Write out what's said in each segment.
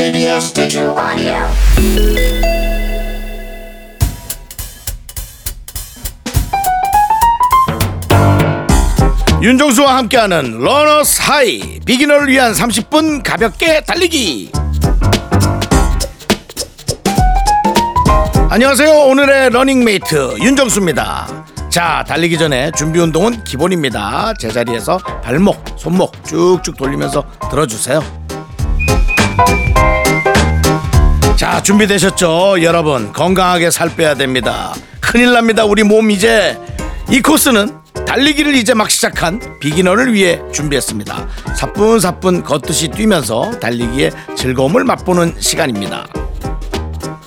TBS Digital Audio. 윤정수와 함께하는 runner's high beginner를 위한 30분 가볍게 달리기. 안녕하세요. 오늘의 러닝메이트 윤정수입니다. 자 달리기 전에 준비 운동은 기본입니다. 제자리에서 발목 손목 쭉쭉 돌리면서 들어주세요 자 준비되셨죠? 여러분 건강하게 살 빼야 됩니다. 큰일 납니다 우리 몸 이제. 이 코스는 달리기를 이제 막 시작한 비기너를 위해 준비했습니다. 사뿐사뿐 걷듯이 뛰면서 달리기의 즐거움을 맛보는 시간입니다.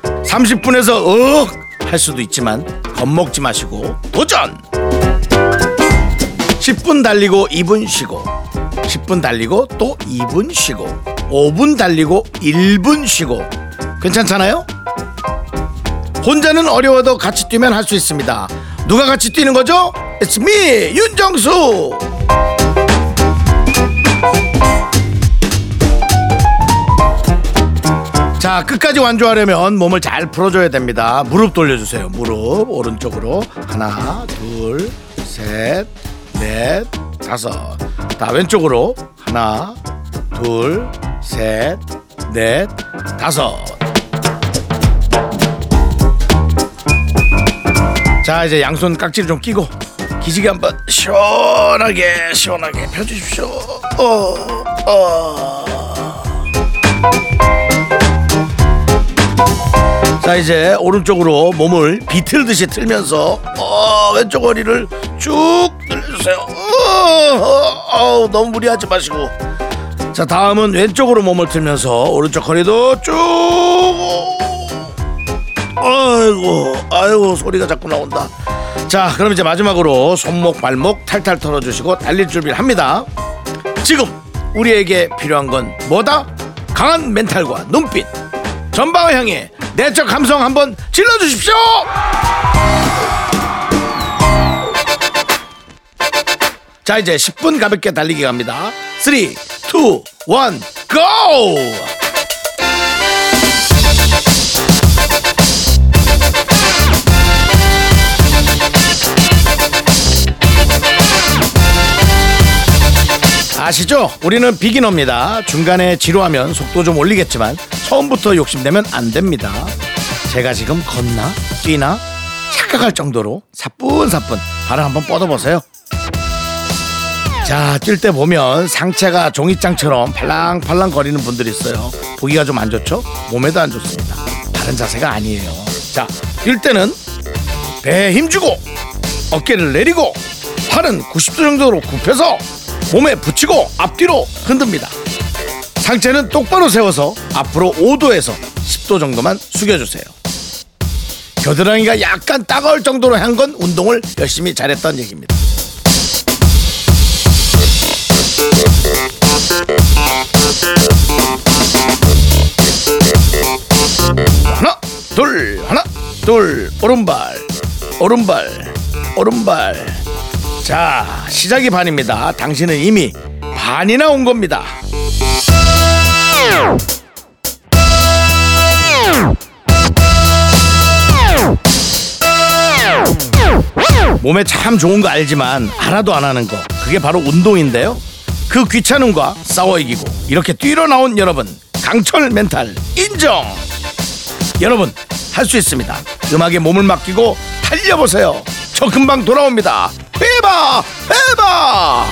30분에서 억할 수도 있지만 겁먹지 마시고 도전! 10분 달리고 2분 쉬고 10분 달리고 또 2분 쉬고 5분 달리고 1분 쉬고 괜찮잖아요? 혼자는 어려워도 같이 뛰면 할 수 있습니다. 누가 같이 뛰는 거죠? It's me, 윤정수. 자, 끝까지 완주하려면 몸을 잘 풀어줘야 됩니다. 무릎 돌려주세요. 무릎 오른쪽으로 하나, 둘, 셋, 넷, 다섯. 다 왼쪽으로 하나, 둘, 셋, 넷, 다섯. 자 이제 양손 깍지를 좀 끼고 기지개 한번 시원하게 시원하게 펴주십시오. 어, 어. 자 이제 오른쪽으로 몸을 비틀듯이 틀면서 어, 왼쪽 허리를 쭉 늘려주세요. 어, 어, 어, 너무 무리하지 마시고. 자 다음은 왼쪽으로 몸을 틀면서 오른쪽 허리도 쭉 아이고 아이고 소리가 자꾸 나온다. 자 그럼 이제 마지막으로 손목 발목 탈탈 털어주시고 달릴 준비를 합니다. 지금 우리에게 필요한 건 뭐다? 강한 멘탈과 눈빛. 전방을 향해 내적 감성 한번 질러주십시오. 자 이제 10분 가볍게 달리기 갑니다. 3 2 1 고! 아시죠? 우리는 비기너입니다. 중간에 지루하면 속도 좀 올리겠지만 처음부터 욕심내면 안 됩니다. 제가 지금 걷나 뛰나 착각할 정도로 사뿐사뿐 발을 한번 뻗어보세요. 자, 뛸 때 보면 상체가 종이장처럼 팔랑팔랑 거리는 분들이 있어요. 보기가 좀 안 좋죠? 몸에도 안 좋습니다. 바른 자세가 아니에요. 자, 뛸 때는 배에 힘주고 어깨를 내리고 팔은 90도 정도로 굽혀서 몸에 붙이고 앞뒤로 흔듭니다. 상체는 똑바로 세워서 앞으로 5도에서 10도 정도만 숙여주세요. 겨드랑이가 약간 따가울 정도로 한 건 운동을 열심히 잘했던 얘기입니다. 하나, 둘, 하나, 둘, 오른발, 오른발, 오른발. 자, 시작이 반입니다. 당신은 이미 반이나 온 겁니다. 몸에 참 좋은 거 알지만 알아도 안 하는 거 그게 바로 운동인데요. 그 귀찮음과 싸워 이기고 이렇게 뛰러 나온 여러분 강철 멘탈 인정. 여러분 할 수 있습니다. 음악에 몸을 맡기고 달려보세요. 저 금방 돌아옵니다. 빼봐 빼봐.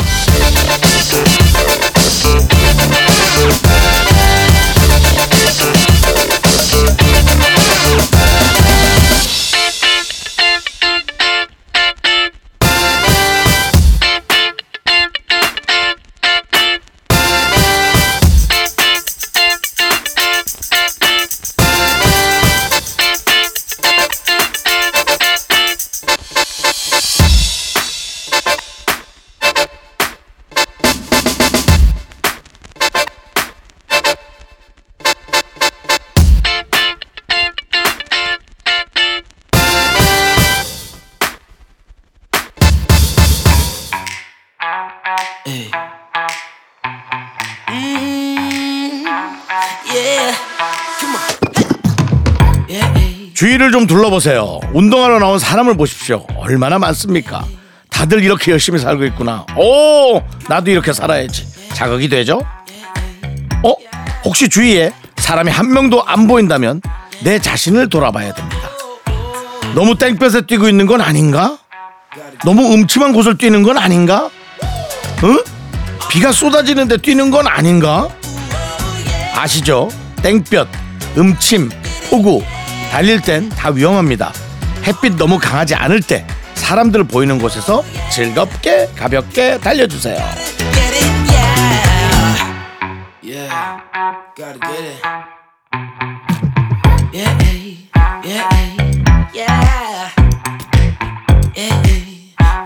보세요. 운동하러 나온 사람을 보십시오. 얼마나 많습니까? 다들 이렇게 열심히 살고 있구나. 오, 나도 이렇게 살아야지. 자극이 되죠? 어? 혹시 주위에 사람이 한 명도 안 보인다면 내 자신을 돌아봐야 됩니다. 너무 땡볕에 뛰고 있는 건 아닌가? 너무 음침한 곳을 뛰는 건 아닌가? 응? 비가 쏟아지는데 뛰는 건 아닌가? 아시죠? 땡볕, 음침, 폭우 달릴 땐 다 위험합니다. 햇빛 너무 강하지 않을 때 사람들 보이는 곳에서 즐겁게 가볍게 달려주세요.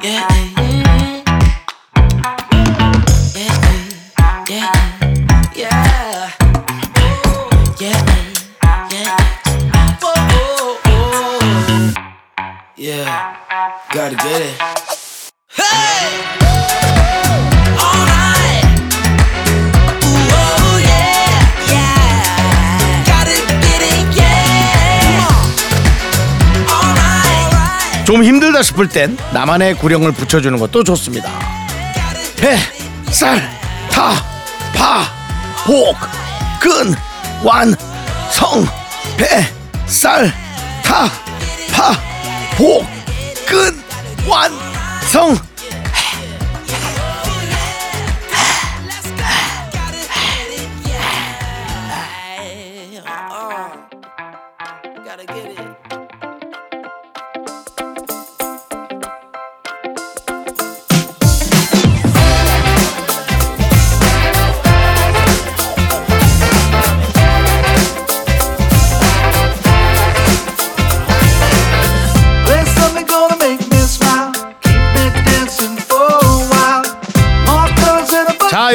Yeah. Gotta get it. Hey! Oh. 좀 힘들다 싶을 땐 나만의 구령을 붙여주는 것도 좋습니다. 배, 쌀, 타, 파, 복, 근, 완, 성, 배, 쌀, 타, 파, 복, 근, 완, 성.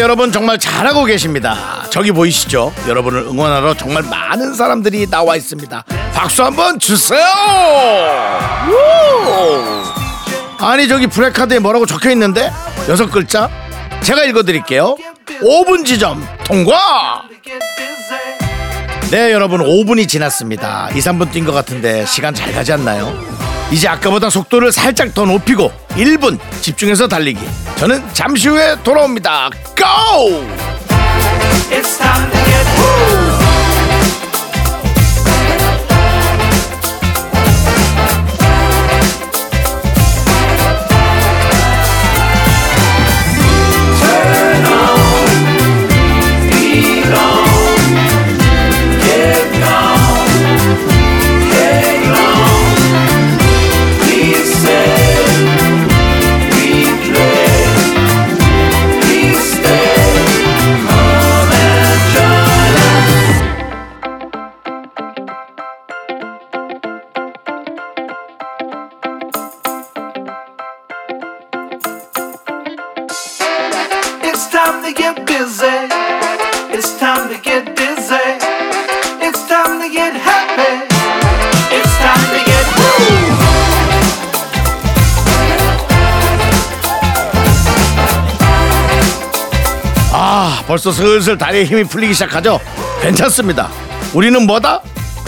여러분 정말 잘하고 계십니다. 저기 보이시죠? 여러분을 응원하러 정말 많은 사람들이 나와 있습니다. 박수 한번 주세요. 우! 아니 저기 브레카드에 뭐라고 적혀 있는데 여섯 글자. 제가 읽어드릴게요. 5분 지점 통과. 네 여러분 5분이 지났습니다 2, 3분 뛴 것 같은데 시간 잘 가지 않나요? 이제 아까보다 속도를 살짝 더 높이고 1분 집중해서 달리기. 저는 잠시 후에 돌아옵니다. 고! 벌써 슬슬 다리에 힘이 풀리기 시작하죠? 괜찮습니다. 우리는 뭐다?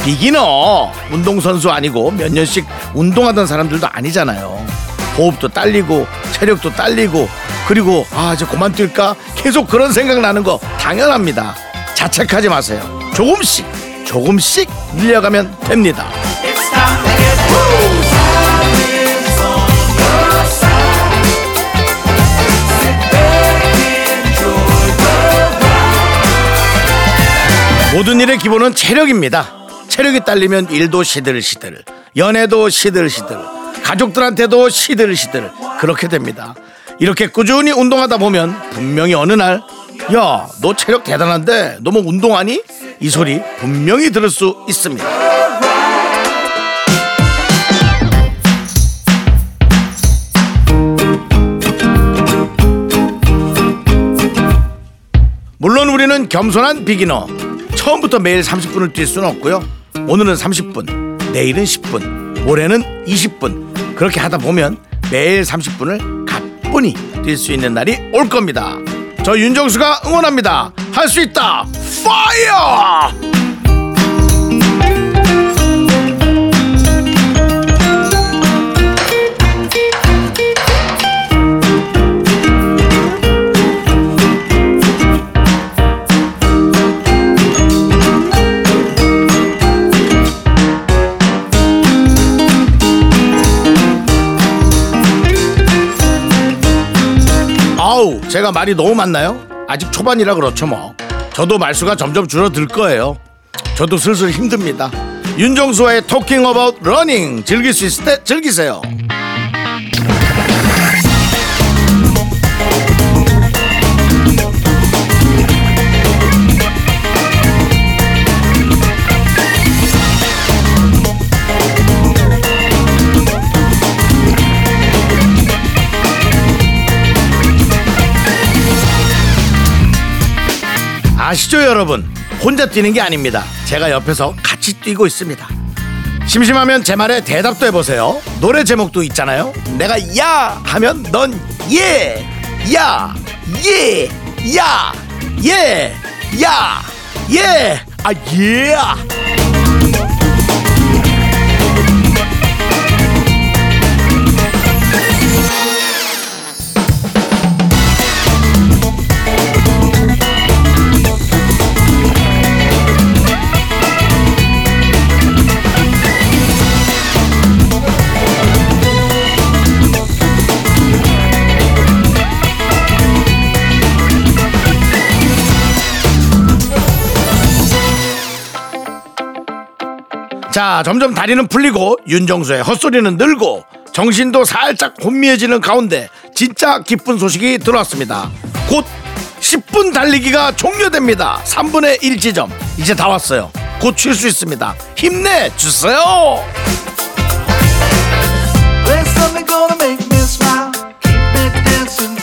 비기너. 운동선수 아니고 몇 년씩 운동하던 사람들도 아니잖아요. 호흡도 딸리고 체력도 딸리고 그리고 아 이제 그만 뛸까? 계속 그런 생각 나는 거 당연합니다. 자책하지 마세요. 조금씩 조금씩 늘려가면 됩니다 모든 일의 기본은 체력입니다. 체력이 딸리면 일도 시들시들, 연애도 시들시들, 가족들한테도 시들시들 그렇게 됩니다. 이렇게 꾸준히 운동하다 보면 분명히 어느 날, 야, 너 체력 대단한데 너뭐 운동하니? 이 소리 분명히 들을 수 있습니다. 물론 우리는 겸손한 비기너. 처음부터 매일 30분을 뛸 수는 없고요. 오늘은 30분, 내일은 10분, 모레는 20분. 그렇게 하다 보면 매일 30분을 가뿐히 뛸 수 있는 날이 올 겁니다. 저 윤정수가 응원합니다. 할 수 있다. 파이어 제가 말이 너무 많나요? 아직 초반이라 그렇죠 뭐. 저도 말수가 점점 줄어들 거예요. 저도 슬슬 힘듭니다. 윤정수와의 talking about running 즐길 수 있을 때 즐기세요 아시죠 여러분? 혼자 뛰는 게 아닙니다. 제가 옆에서 같이 뛰고 있습니다. 심심하면 제 말에 대답도 해보세요. 노래 제목도 있잖아요. 내가 야 하면 넌 예, 야, 예, 야, 예, 야, 예, 아, 예. 자, 점점 다리는 풀리고 윤정수의 헛소리는 늘고 정신도 살짝 혼미해지는 가운데 진짜 기쁜 소식이 들어왔습니다. 곧 10분 달리기가 종료됩니다. 3분의 1 지점. 이제 다 왔어요. 곧 쉴 수 있습니다. 힘내 주세요. Play something gonna make me smile. Keep me dancing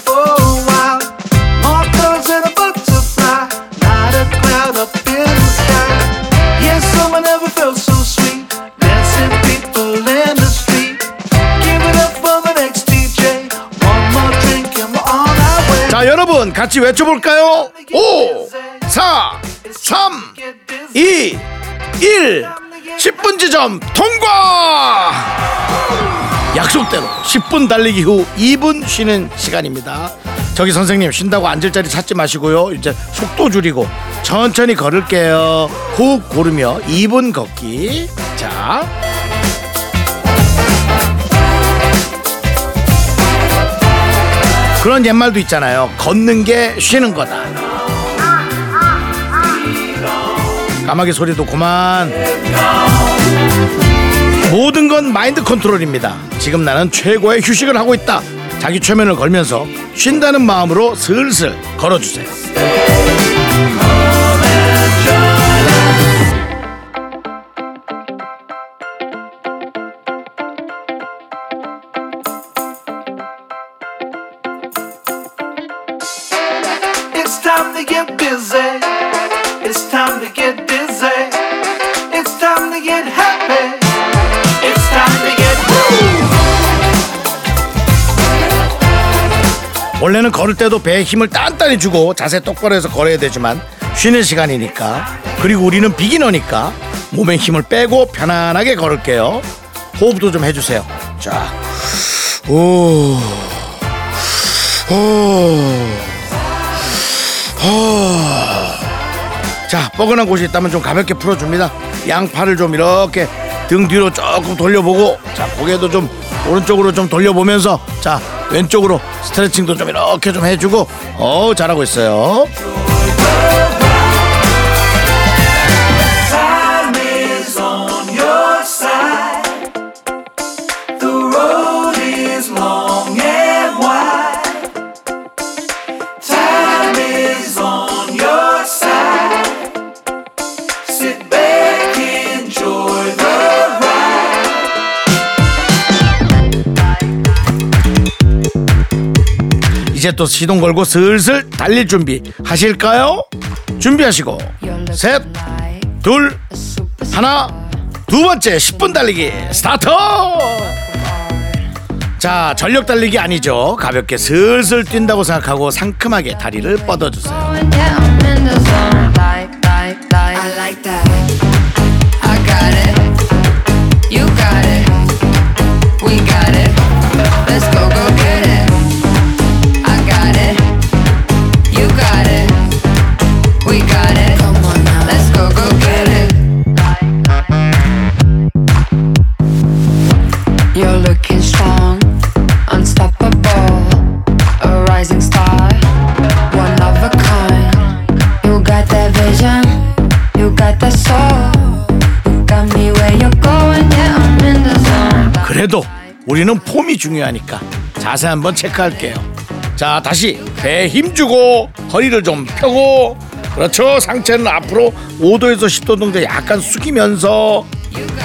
여러분 같이 외쳐볼까요? 5, 4, 3, 2, 1. 10분 지점 통과! 약속대로 10분 달리기 후 2분 쉬는 시간입니다. 저기 선생님 쉰다고 앉을 자리 찾지 마시고요. 이제 속도 줄이고 천천히 걸을게요. 호흡 고르며 2분 걷기. 자. 그런 옛말도 있잖아요. 걷는 게 쉬는 거다. 까마귀 소리도 그만. 모든 건 마인드 컨트롤입니다. 지금 나는 최고의 휴식을 하고 있다. 자기 최면을 걸면서 쉰다는 마음으로 슬슬 걸어주세요. 원래는 걸을 때도 배에 힘을 단단히 주고 자세 똑바로 해서 걸어야 되지만 쉬는 시간이니까 그리고 우리는 비기너니까 몸에 힘을 빼고 편안하게 걸을게요. 호흡도 좀 해주세요. 자, 오, 오, 오. 자, 뻐근한 곳이 있다면 좀 가볍게 풀어줍니다. 양팔을 좀 이렇게 등 뒤로 조금 돌려보고, 자, 고개도 좀 오른쪽으로 좀 돌려보면서, 자, 왼쪽으로 스트레칭도 좀 이렇게 좀 해주고, 어 잘하고 있어요. 이제 또 시동 걸고 슬슬 달릴 준비 하실까요? 준비하시고 셋, 둘, 하나, 두 번째 10분 달리기 스타트! 자, 전력 달리기 아니죠. 가볍게 슬슬 뛴다고 생각하고 상큼하게 다리를 뻗어주세요. 우리는 폼이 중요하니까 자세 한번 체크할게요. 자, 다시 배에 힘주고 허리를 좀 펴고 그렇죠. 상체는 앞으로 5도에서 10도 정도 약간 숙이면서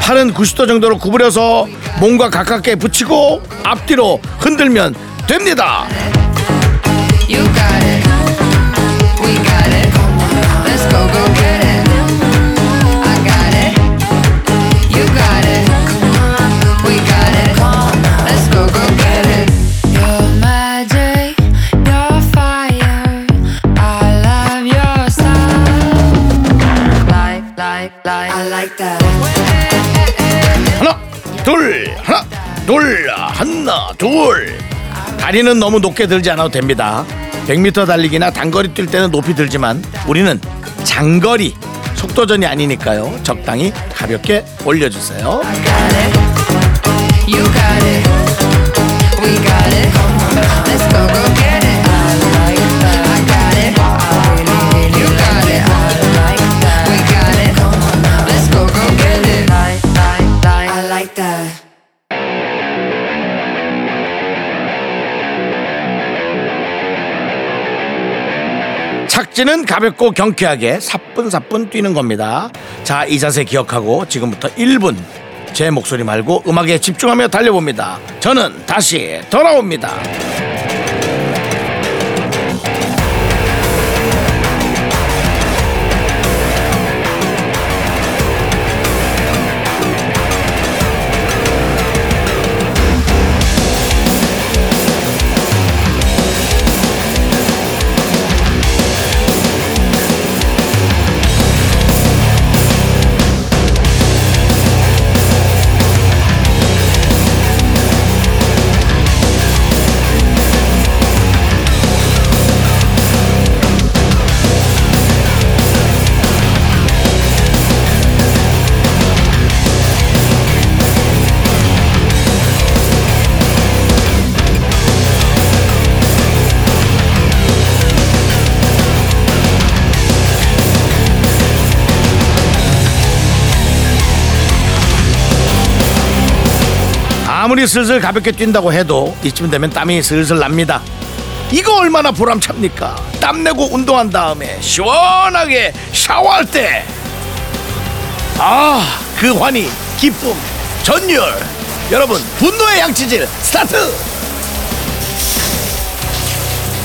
팔은 90도 정도로 구부려서 몸과 가깝게 붙이고 앞뒤로 흔들면 됩니다. 다리는 너무 높게 들지 않아도 됩니다. 100m 달리기나 단거리 뛸 때는 높이 들지만 우리는 장거리 속도전이 아니니까요. 적당히 가볍게 올려주세요 착지는 가볍고 경쾌하게 사뿐사뿐 뛰는 겁니다. 자 이 자세 기억하고 지금부터 1분 제 목소리 말고 음악에 집중하며 달려봅니다. 저는 다시 돌아옵니다 아무리 슬슬 가볍게 뛴다고 해도 이쯤 되면 땀이 슬슬 납니다. 이거 얼마나 보람찹니까? 땀 내고 운동한 다음에 시원하게 샤워할 때. 아, 그 환희, 기쁨, 전율. 여러분, 분노의 양치질 스타트!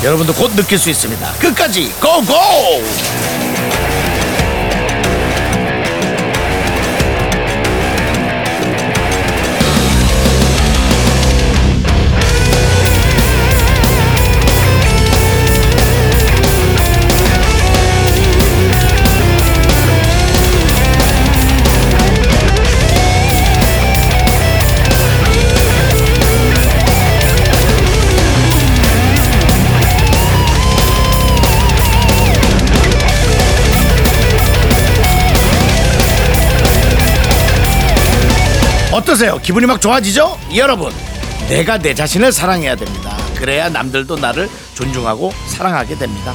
여러분도 곧 느낄 수 있습니다. 끝까지 고고! 어떠세요? 기분이 막 좋아지죠? 여러분, 내가 내 자신을 사랑해야 됩니다. 그래야 남들도 나를 존중하고 사랑하게 됩니다.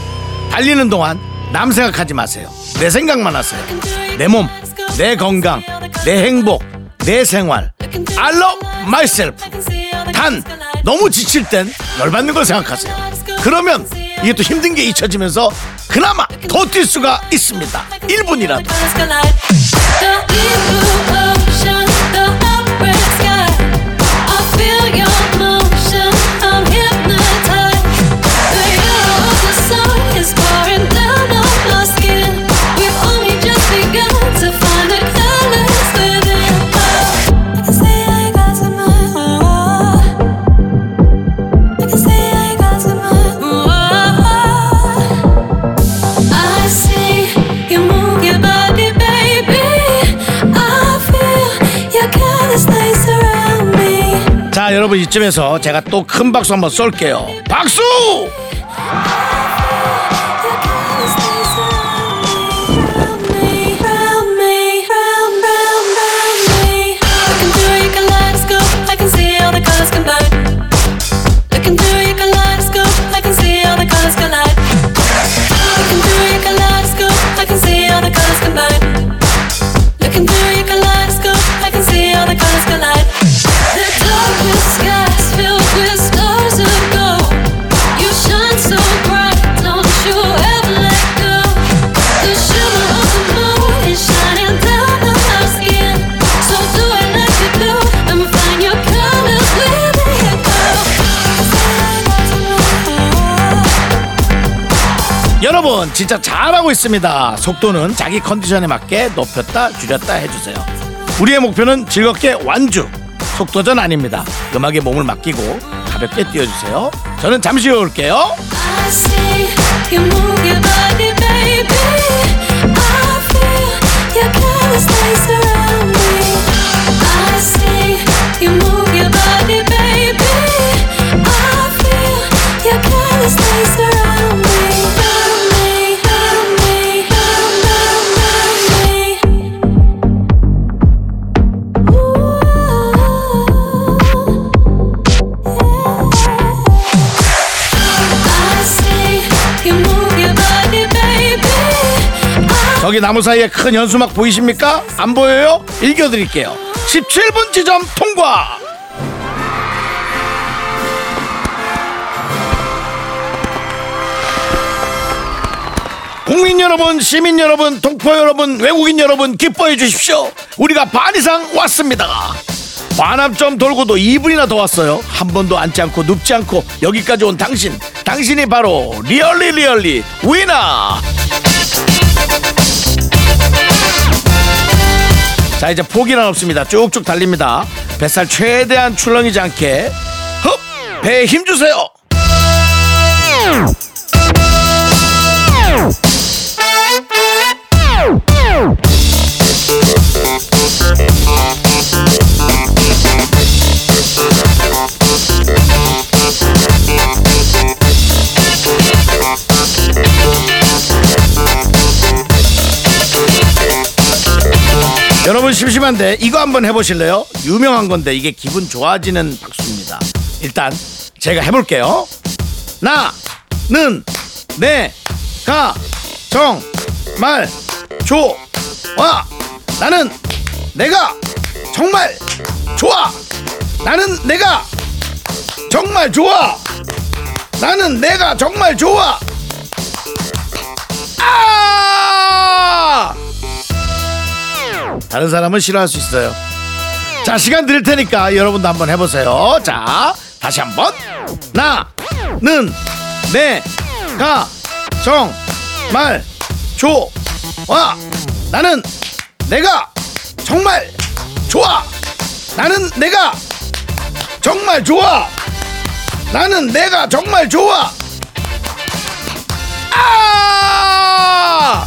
달리는 동안 남 생각하지 마세요. 내 생각만 하세요. 내 몸, 내 건강, 내 행복, 내 생활. I love myself. 단, 너무 지칠 땐 열받는 걸 생각하세요. 그러면 이게 또 힘든 게 잊혀지면서 그나마 더 뛸 수가 있습니다. 1분이라도. 여러분 이쯤에서 제가 또 큰 박수 한번 쏠게요. 박수 여러분 진짜 잘하고 있습니다. 속도는 자기 컨디션에 맞게 높였다 줄였다 해주세요. 우리의 목표는 즐겁게 완주 속도전 아닙니다. 음악에 몸을 맡기고 가볍게 뛰어주세요. 저는 잠시 후에 올게요. You move 저기 나무 사이에 큰 현수막 보이십니까? 안 보여요? 읽어드릴게요 17분 지점 통과 국민 여러분, 시민 여러분, 동포 여러분, 외국인 여러분 기뻐해 주십시오. 우리가 반 이상 왔습니다. 반합점 돌고도 2분이나 더 왔어요. 한 번도 앉지 않고 눕지 않고 여기까지 온 당신. 당신이 바로 리얼리 리얼리 위너. 자 이제 포기는 없습니다. 쭉쭉 달립니다. 뱃살 최대한 출렁이지 않게 흡! 배에 힘 주세요. 심심한데 이거 한번 해보실래요? 유명한 건데 이게 기분 좋아지는 박수입니다. 일단 제가 해볼게요. 나는 내가 정말 좋아. 나는 내가 정말 좋아. 나는 내가 정말 좋아. 나는 내가 정말 좋아. 아! 다른 사람은 싫어할 수 있어요. 자, 시간 드릴 테니까 여러분도 한번 해보세요. 자, 다시 한번. 나는 내가 정말 좋아. 나는 내가 정말 좋아. 나는 내가 정말 좋아. 나는 내가 정말 좋아. 아!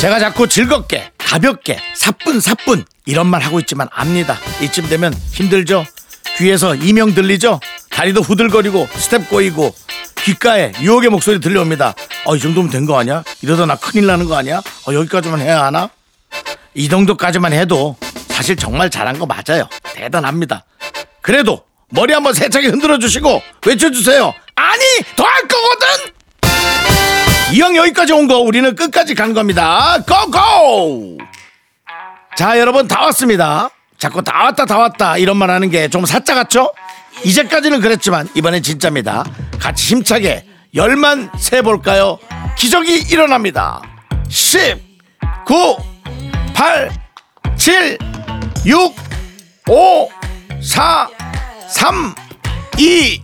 제가 자꾸 즐겁게 가볍게 사뿐 사뿐 이런 말 하고 있지만 압니다. 이쯤 되면 힘들죠? 귀에서 이명 들리죠? 다리도 후들거리고 스텝 꼬이고 귓가에 유혹의 목소리 들려옵니다. 어, 이 정도면 된 거 아니야? 이러다 나 큰일 나는 거 아니야? 어, 여기까지만 해야 하나? 이 정도까지만 해도 사실 정말 잘한 거 맞아요. 대단합니다. 그래도 머리 한번 세차게 흔들어 주시고 외쳐주세요. 아니 더 할 거거든 이왕 여기까지 온 거 우리는 끝까지 간 겁니다. go go! 자, 여러분 다 왔습니다. 자꾸 다 왔다 다 왔다 이런 말 하는 게 좀 사짜 같죠? 이제까지는 그랬지만 이번엔 진짜입니다. 같이 힘차게 열만 세 볼까요? 기적이 일어납니다. 10, 9, 8, 7, 6, 5, 4, 3, 2,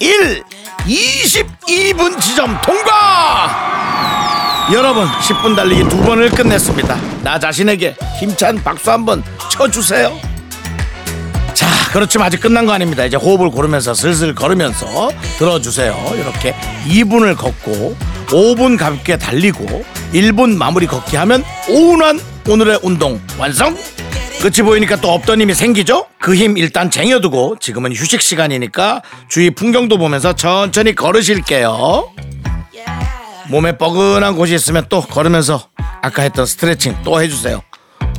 1, 22분 지점 통과! 여러분, 10분 달리기 두 번을 끝냈습니다. 나 자신에게 힘찬 박수 한번 쳐주세요. 자, 그렇지만 아직 끝난 거 아닙니다. 이제 호흡을 고르면서 슬슬 걸으면서 들어주세요. 이렇게 2분을 걷고 5분 가볍게 달리고 1분 마무리 걷기 하면 오운한 오늘의 운동 완성! 끝이 보이니까 또 없던 힘이 생기죠? 그 힘 일단 쟁여두고 지금은 휴식 시간이니까 주위 풍경도 보면서 천천히 걸으실게요. 몸에 뻐근한 곳이 있으면 또 걸으면서 아까 했던 스트레칭 또 해주세요.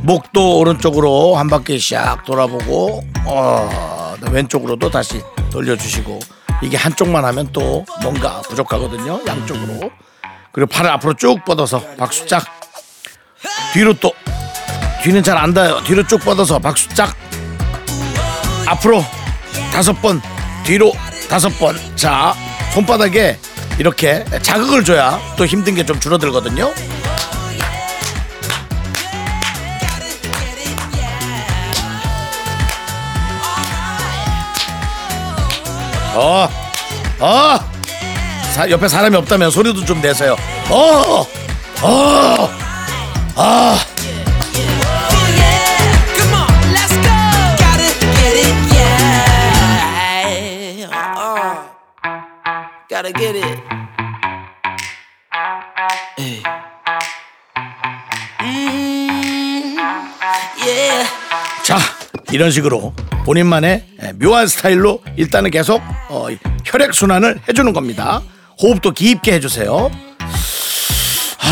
목도 오른쪽으로 한 바퀴 샥 돌아보고 어, 왼쪽으로도 다시 돌려주시고 이게 한쪽만 하면 또 뭔가 부족하거든요. 양쪽으로 그리고 팔을 앞으로 쭉 뻗어서 박수 짝 뒤로 또 뒤는 잘 안 닿아요. 뒤로 쭉 뻗어서 박수 짝. 앞으로 다섯 번 뒤로 다섯 번 자 손바닥에 이렇게 자극을 줘야 또 힘든 게 좀 줄어들거든요. 어, 어, 사, 옆에 사람이 없다면 소리도 좀 내세요. 어, 어, 아. Gotta get it. Hey. Mm, yeah. 자, 이런 식으로 본인만의 예, 묘한 스타일로 일단은 계속 어, 혈액 순환을 해주는 겁니다. 호흡도 깊게 해주세요. 하,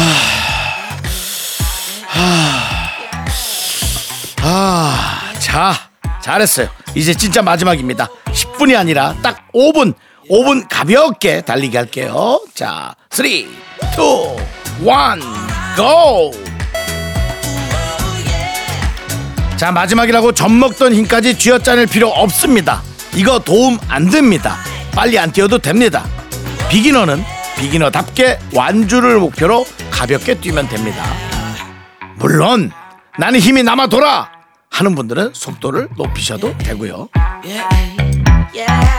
하, 아, 자, 잘했어요. 이제 진짜 마지막입니다. 10분이 아니라 딱 5분, 5분 가볍게 달리기 할게요. 자, 3, 2, 1, GO! 자 마지막이라고 젖 먹던 힘까지 쥐어짜낼 필요 없습니다. 이거 도움 안 됩니다. 빨리 안 뛰어도 됩니다. 비기너는 비기너답게 완주를 목표로 가볍게 뛰면 됩니다. 물론 나는 힘이 남아 돌아 하는 분들은 속도를 높이셔도 되고요. Yeah, yeah,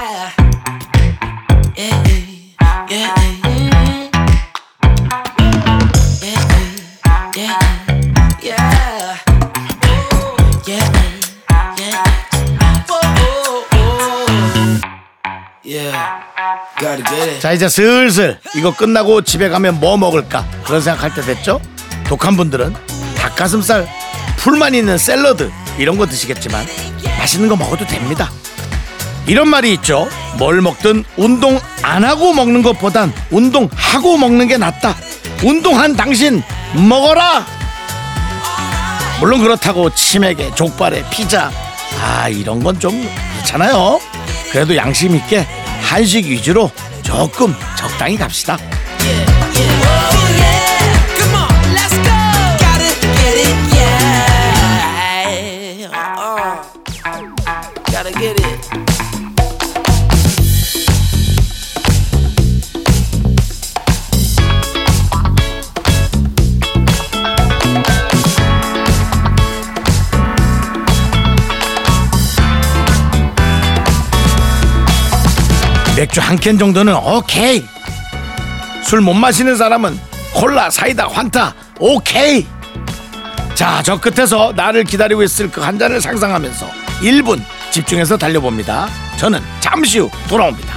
자 이제 슬슬 이거 끝나고 집에 가면 뭐 먹을까? 그런 생각할 때 됐죠? 독한 분들은 닭가슴살 풀만 있는 샐러드 이런 거 드시겠지만 맛있는 거 먹어도 됩니다 이런 말이 있죠. 뭘 먹든 운동 안 하고 먹는 것보단 운동하고 먹는 게 낫다. 운동한 당신 먹어라! 물론 그렇다고 치맥에 족발에 피자 아 이런 건 좀 그렇잖아요. 그래도 양심 있게 한식 위주로 조금 적당히 갑시다 맥주 한 캔 정도는 오케이. 술 못 마시는 사람은 콜라 사이다 환타 오케이. 자 저 끝에서 나를 기다리고 있을 그 한 잔을 상상하면서 1분 집중해서 달려봅니다. 저는 잠시 후 돌아옵니다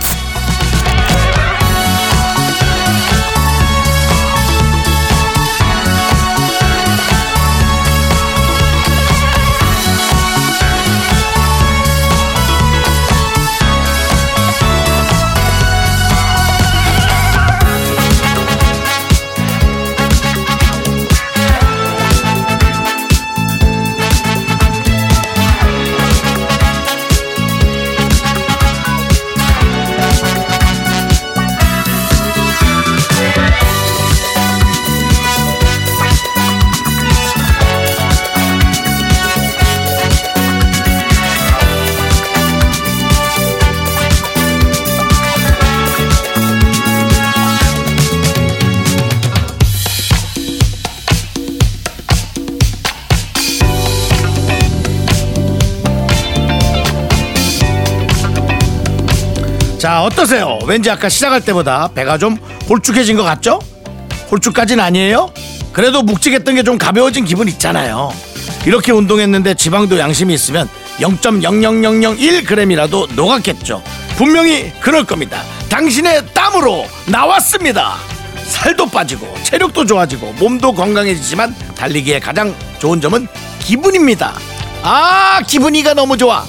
어떠세요? 왠지 아까 시작할 때보다 배가 좀 홀쭉해진 것 같죠? 홀쭉까지는 아니에요? 그래도 묵직했던 게 좀 가벼워진 기분 있잖아요. 이렇게 운동했는데 지방도 양심이 있으면 0.00001g이라도 녹았겠죠. 분명히 그럴 겁니다. 당신의 땀으로 나왔습니다. 살도 빠지고 체력도 좋아지고 몸도 건강해지지만 달리기에 가장 좋은 점은 기분입니다. 아 기분이가 너무 좋아.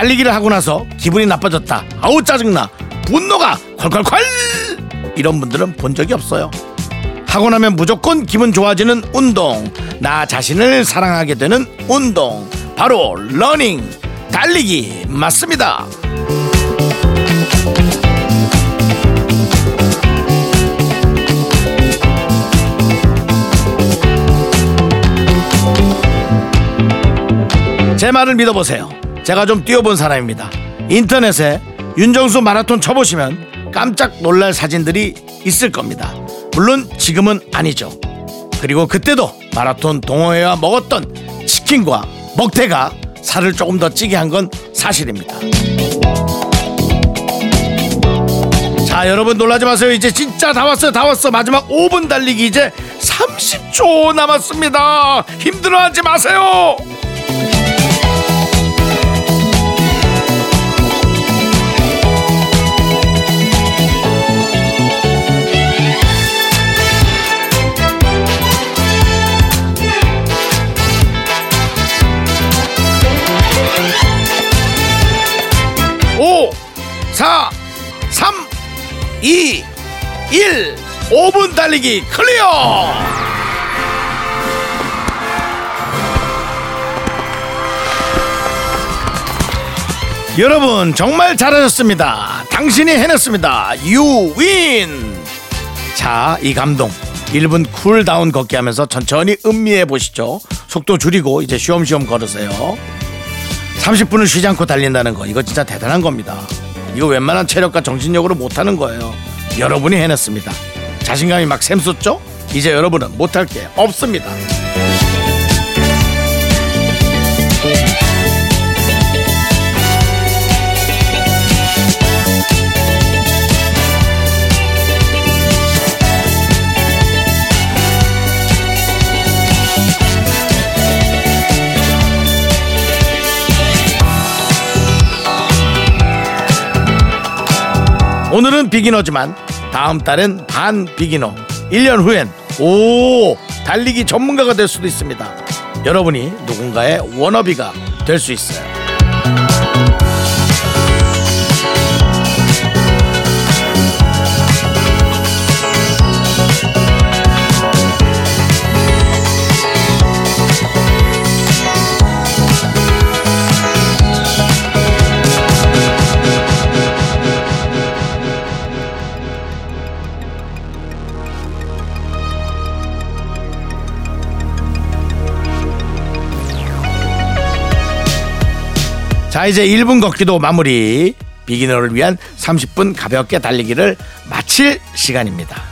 달리기를 하고 나서 기분이 나빠졌다. 아우 짜증나. 분노가 콸콸콸. 이런 분들은 본 적이 없어요. 하고 나면 무조건 기분 좋아지는 운동. 나 자신을 사랑하게 되는 운동. 바로 러닝. 달리기 맞습니다. 제 말을 믿어보세요. 제가 좀 뛰어본 사람입니다. 인터넷에 윤정수 마라톤 쳐보시면 깜짝 놀랄 사진들이 있을 겁니다. 물론 지금은 아니죠. 그리고 그때도 마라톤 동호회와 먹었던 치킨과 먹태가 살을 조금 더 찌게 한 건 사실입니다. 자 여러분 놀라지 마세요 이제 진짜 다 왔어요 다 왔어 마지막 5분 달리기 이제 30초 남았습니다 힘들어하지 마세요 2, 1 5분 달리기 clear! 여러분 정말 잘하셨습니다. 당신이 해냈습니다. you win 자 이 감동. 1분 cool down 걷기 하면서 천천히 음미해 보시죠. 속도 줄이고 이제 쉬엄쉬엄 걸으세요. 30분을 쉬지 않고 달린다는 거 이거 진짜 대단한 겁니다. 이거 웬만한 체력과 정신력으로 못하는 거예요. 여러분이 해냈습니다. 자신감이 막 샘솟죠? 이제 여러분은 못할 게 없습니다. 오늘은 비기너지만 다음 달엔 반 비기너. 1년 후엔 오 달리기 전문가가 될 수도 있습니다. 여러분이 누군가의 워너비가 될 수 있어요 자 이제 1분 걷기도 마무리. 비기너를 위한 30분 가볍게 달리기를 마칠 시간입니다.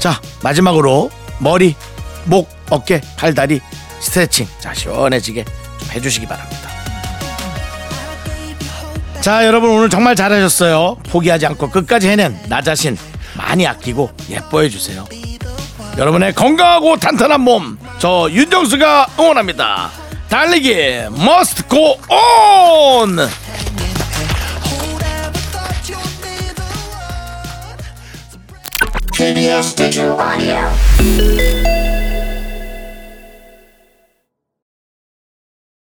자 마지막으로 머리 목 어깨 팔 다리 스트레칭. 자 시원해지게 좀 해주시기 바랍니다. 자 여러분 오늘 정말 잘하셨어요. 포기하지 않고 끝까지 해낸 나 자신 많이 아끼고 예뻐해 주세요. 여러분의 건강하고 탄탄한 몸 저 윤정수가 응원합니다 달리기 must go on TBS Digital Audio.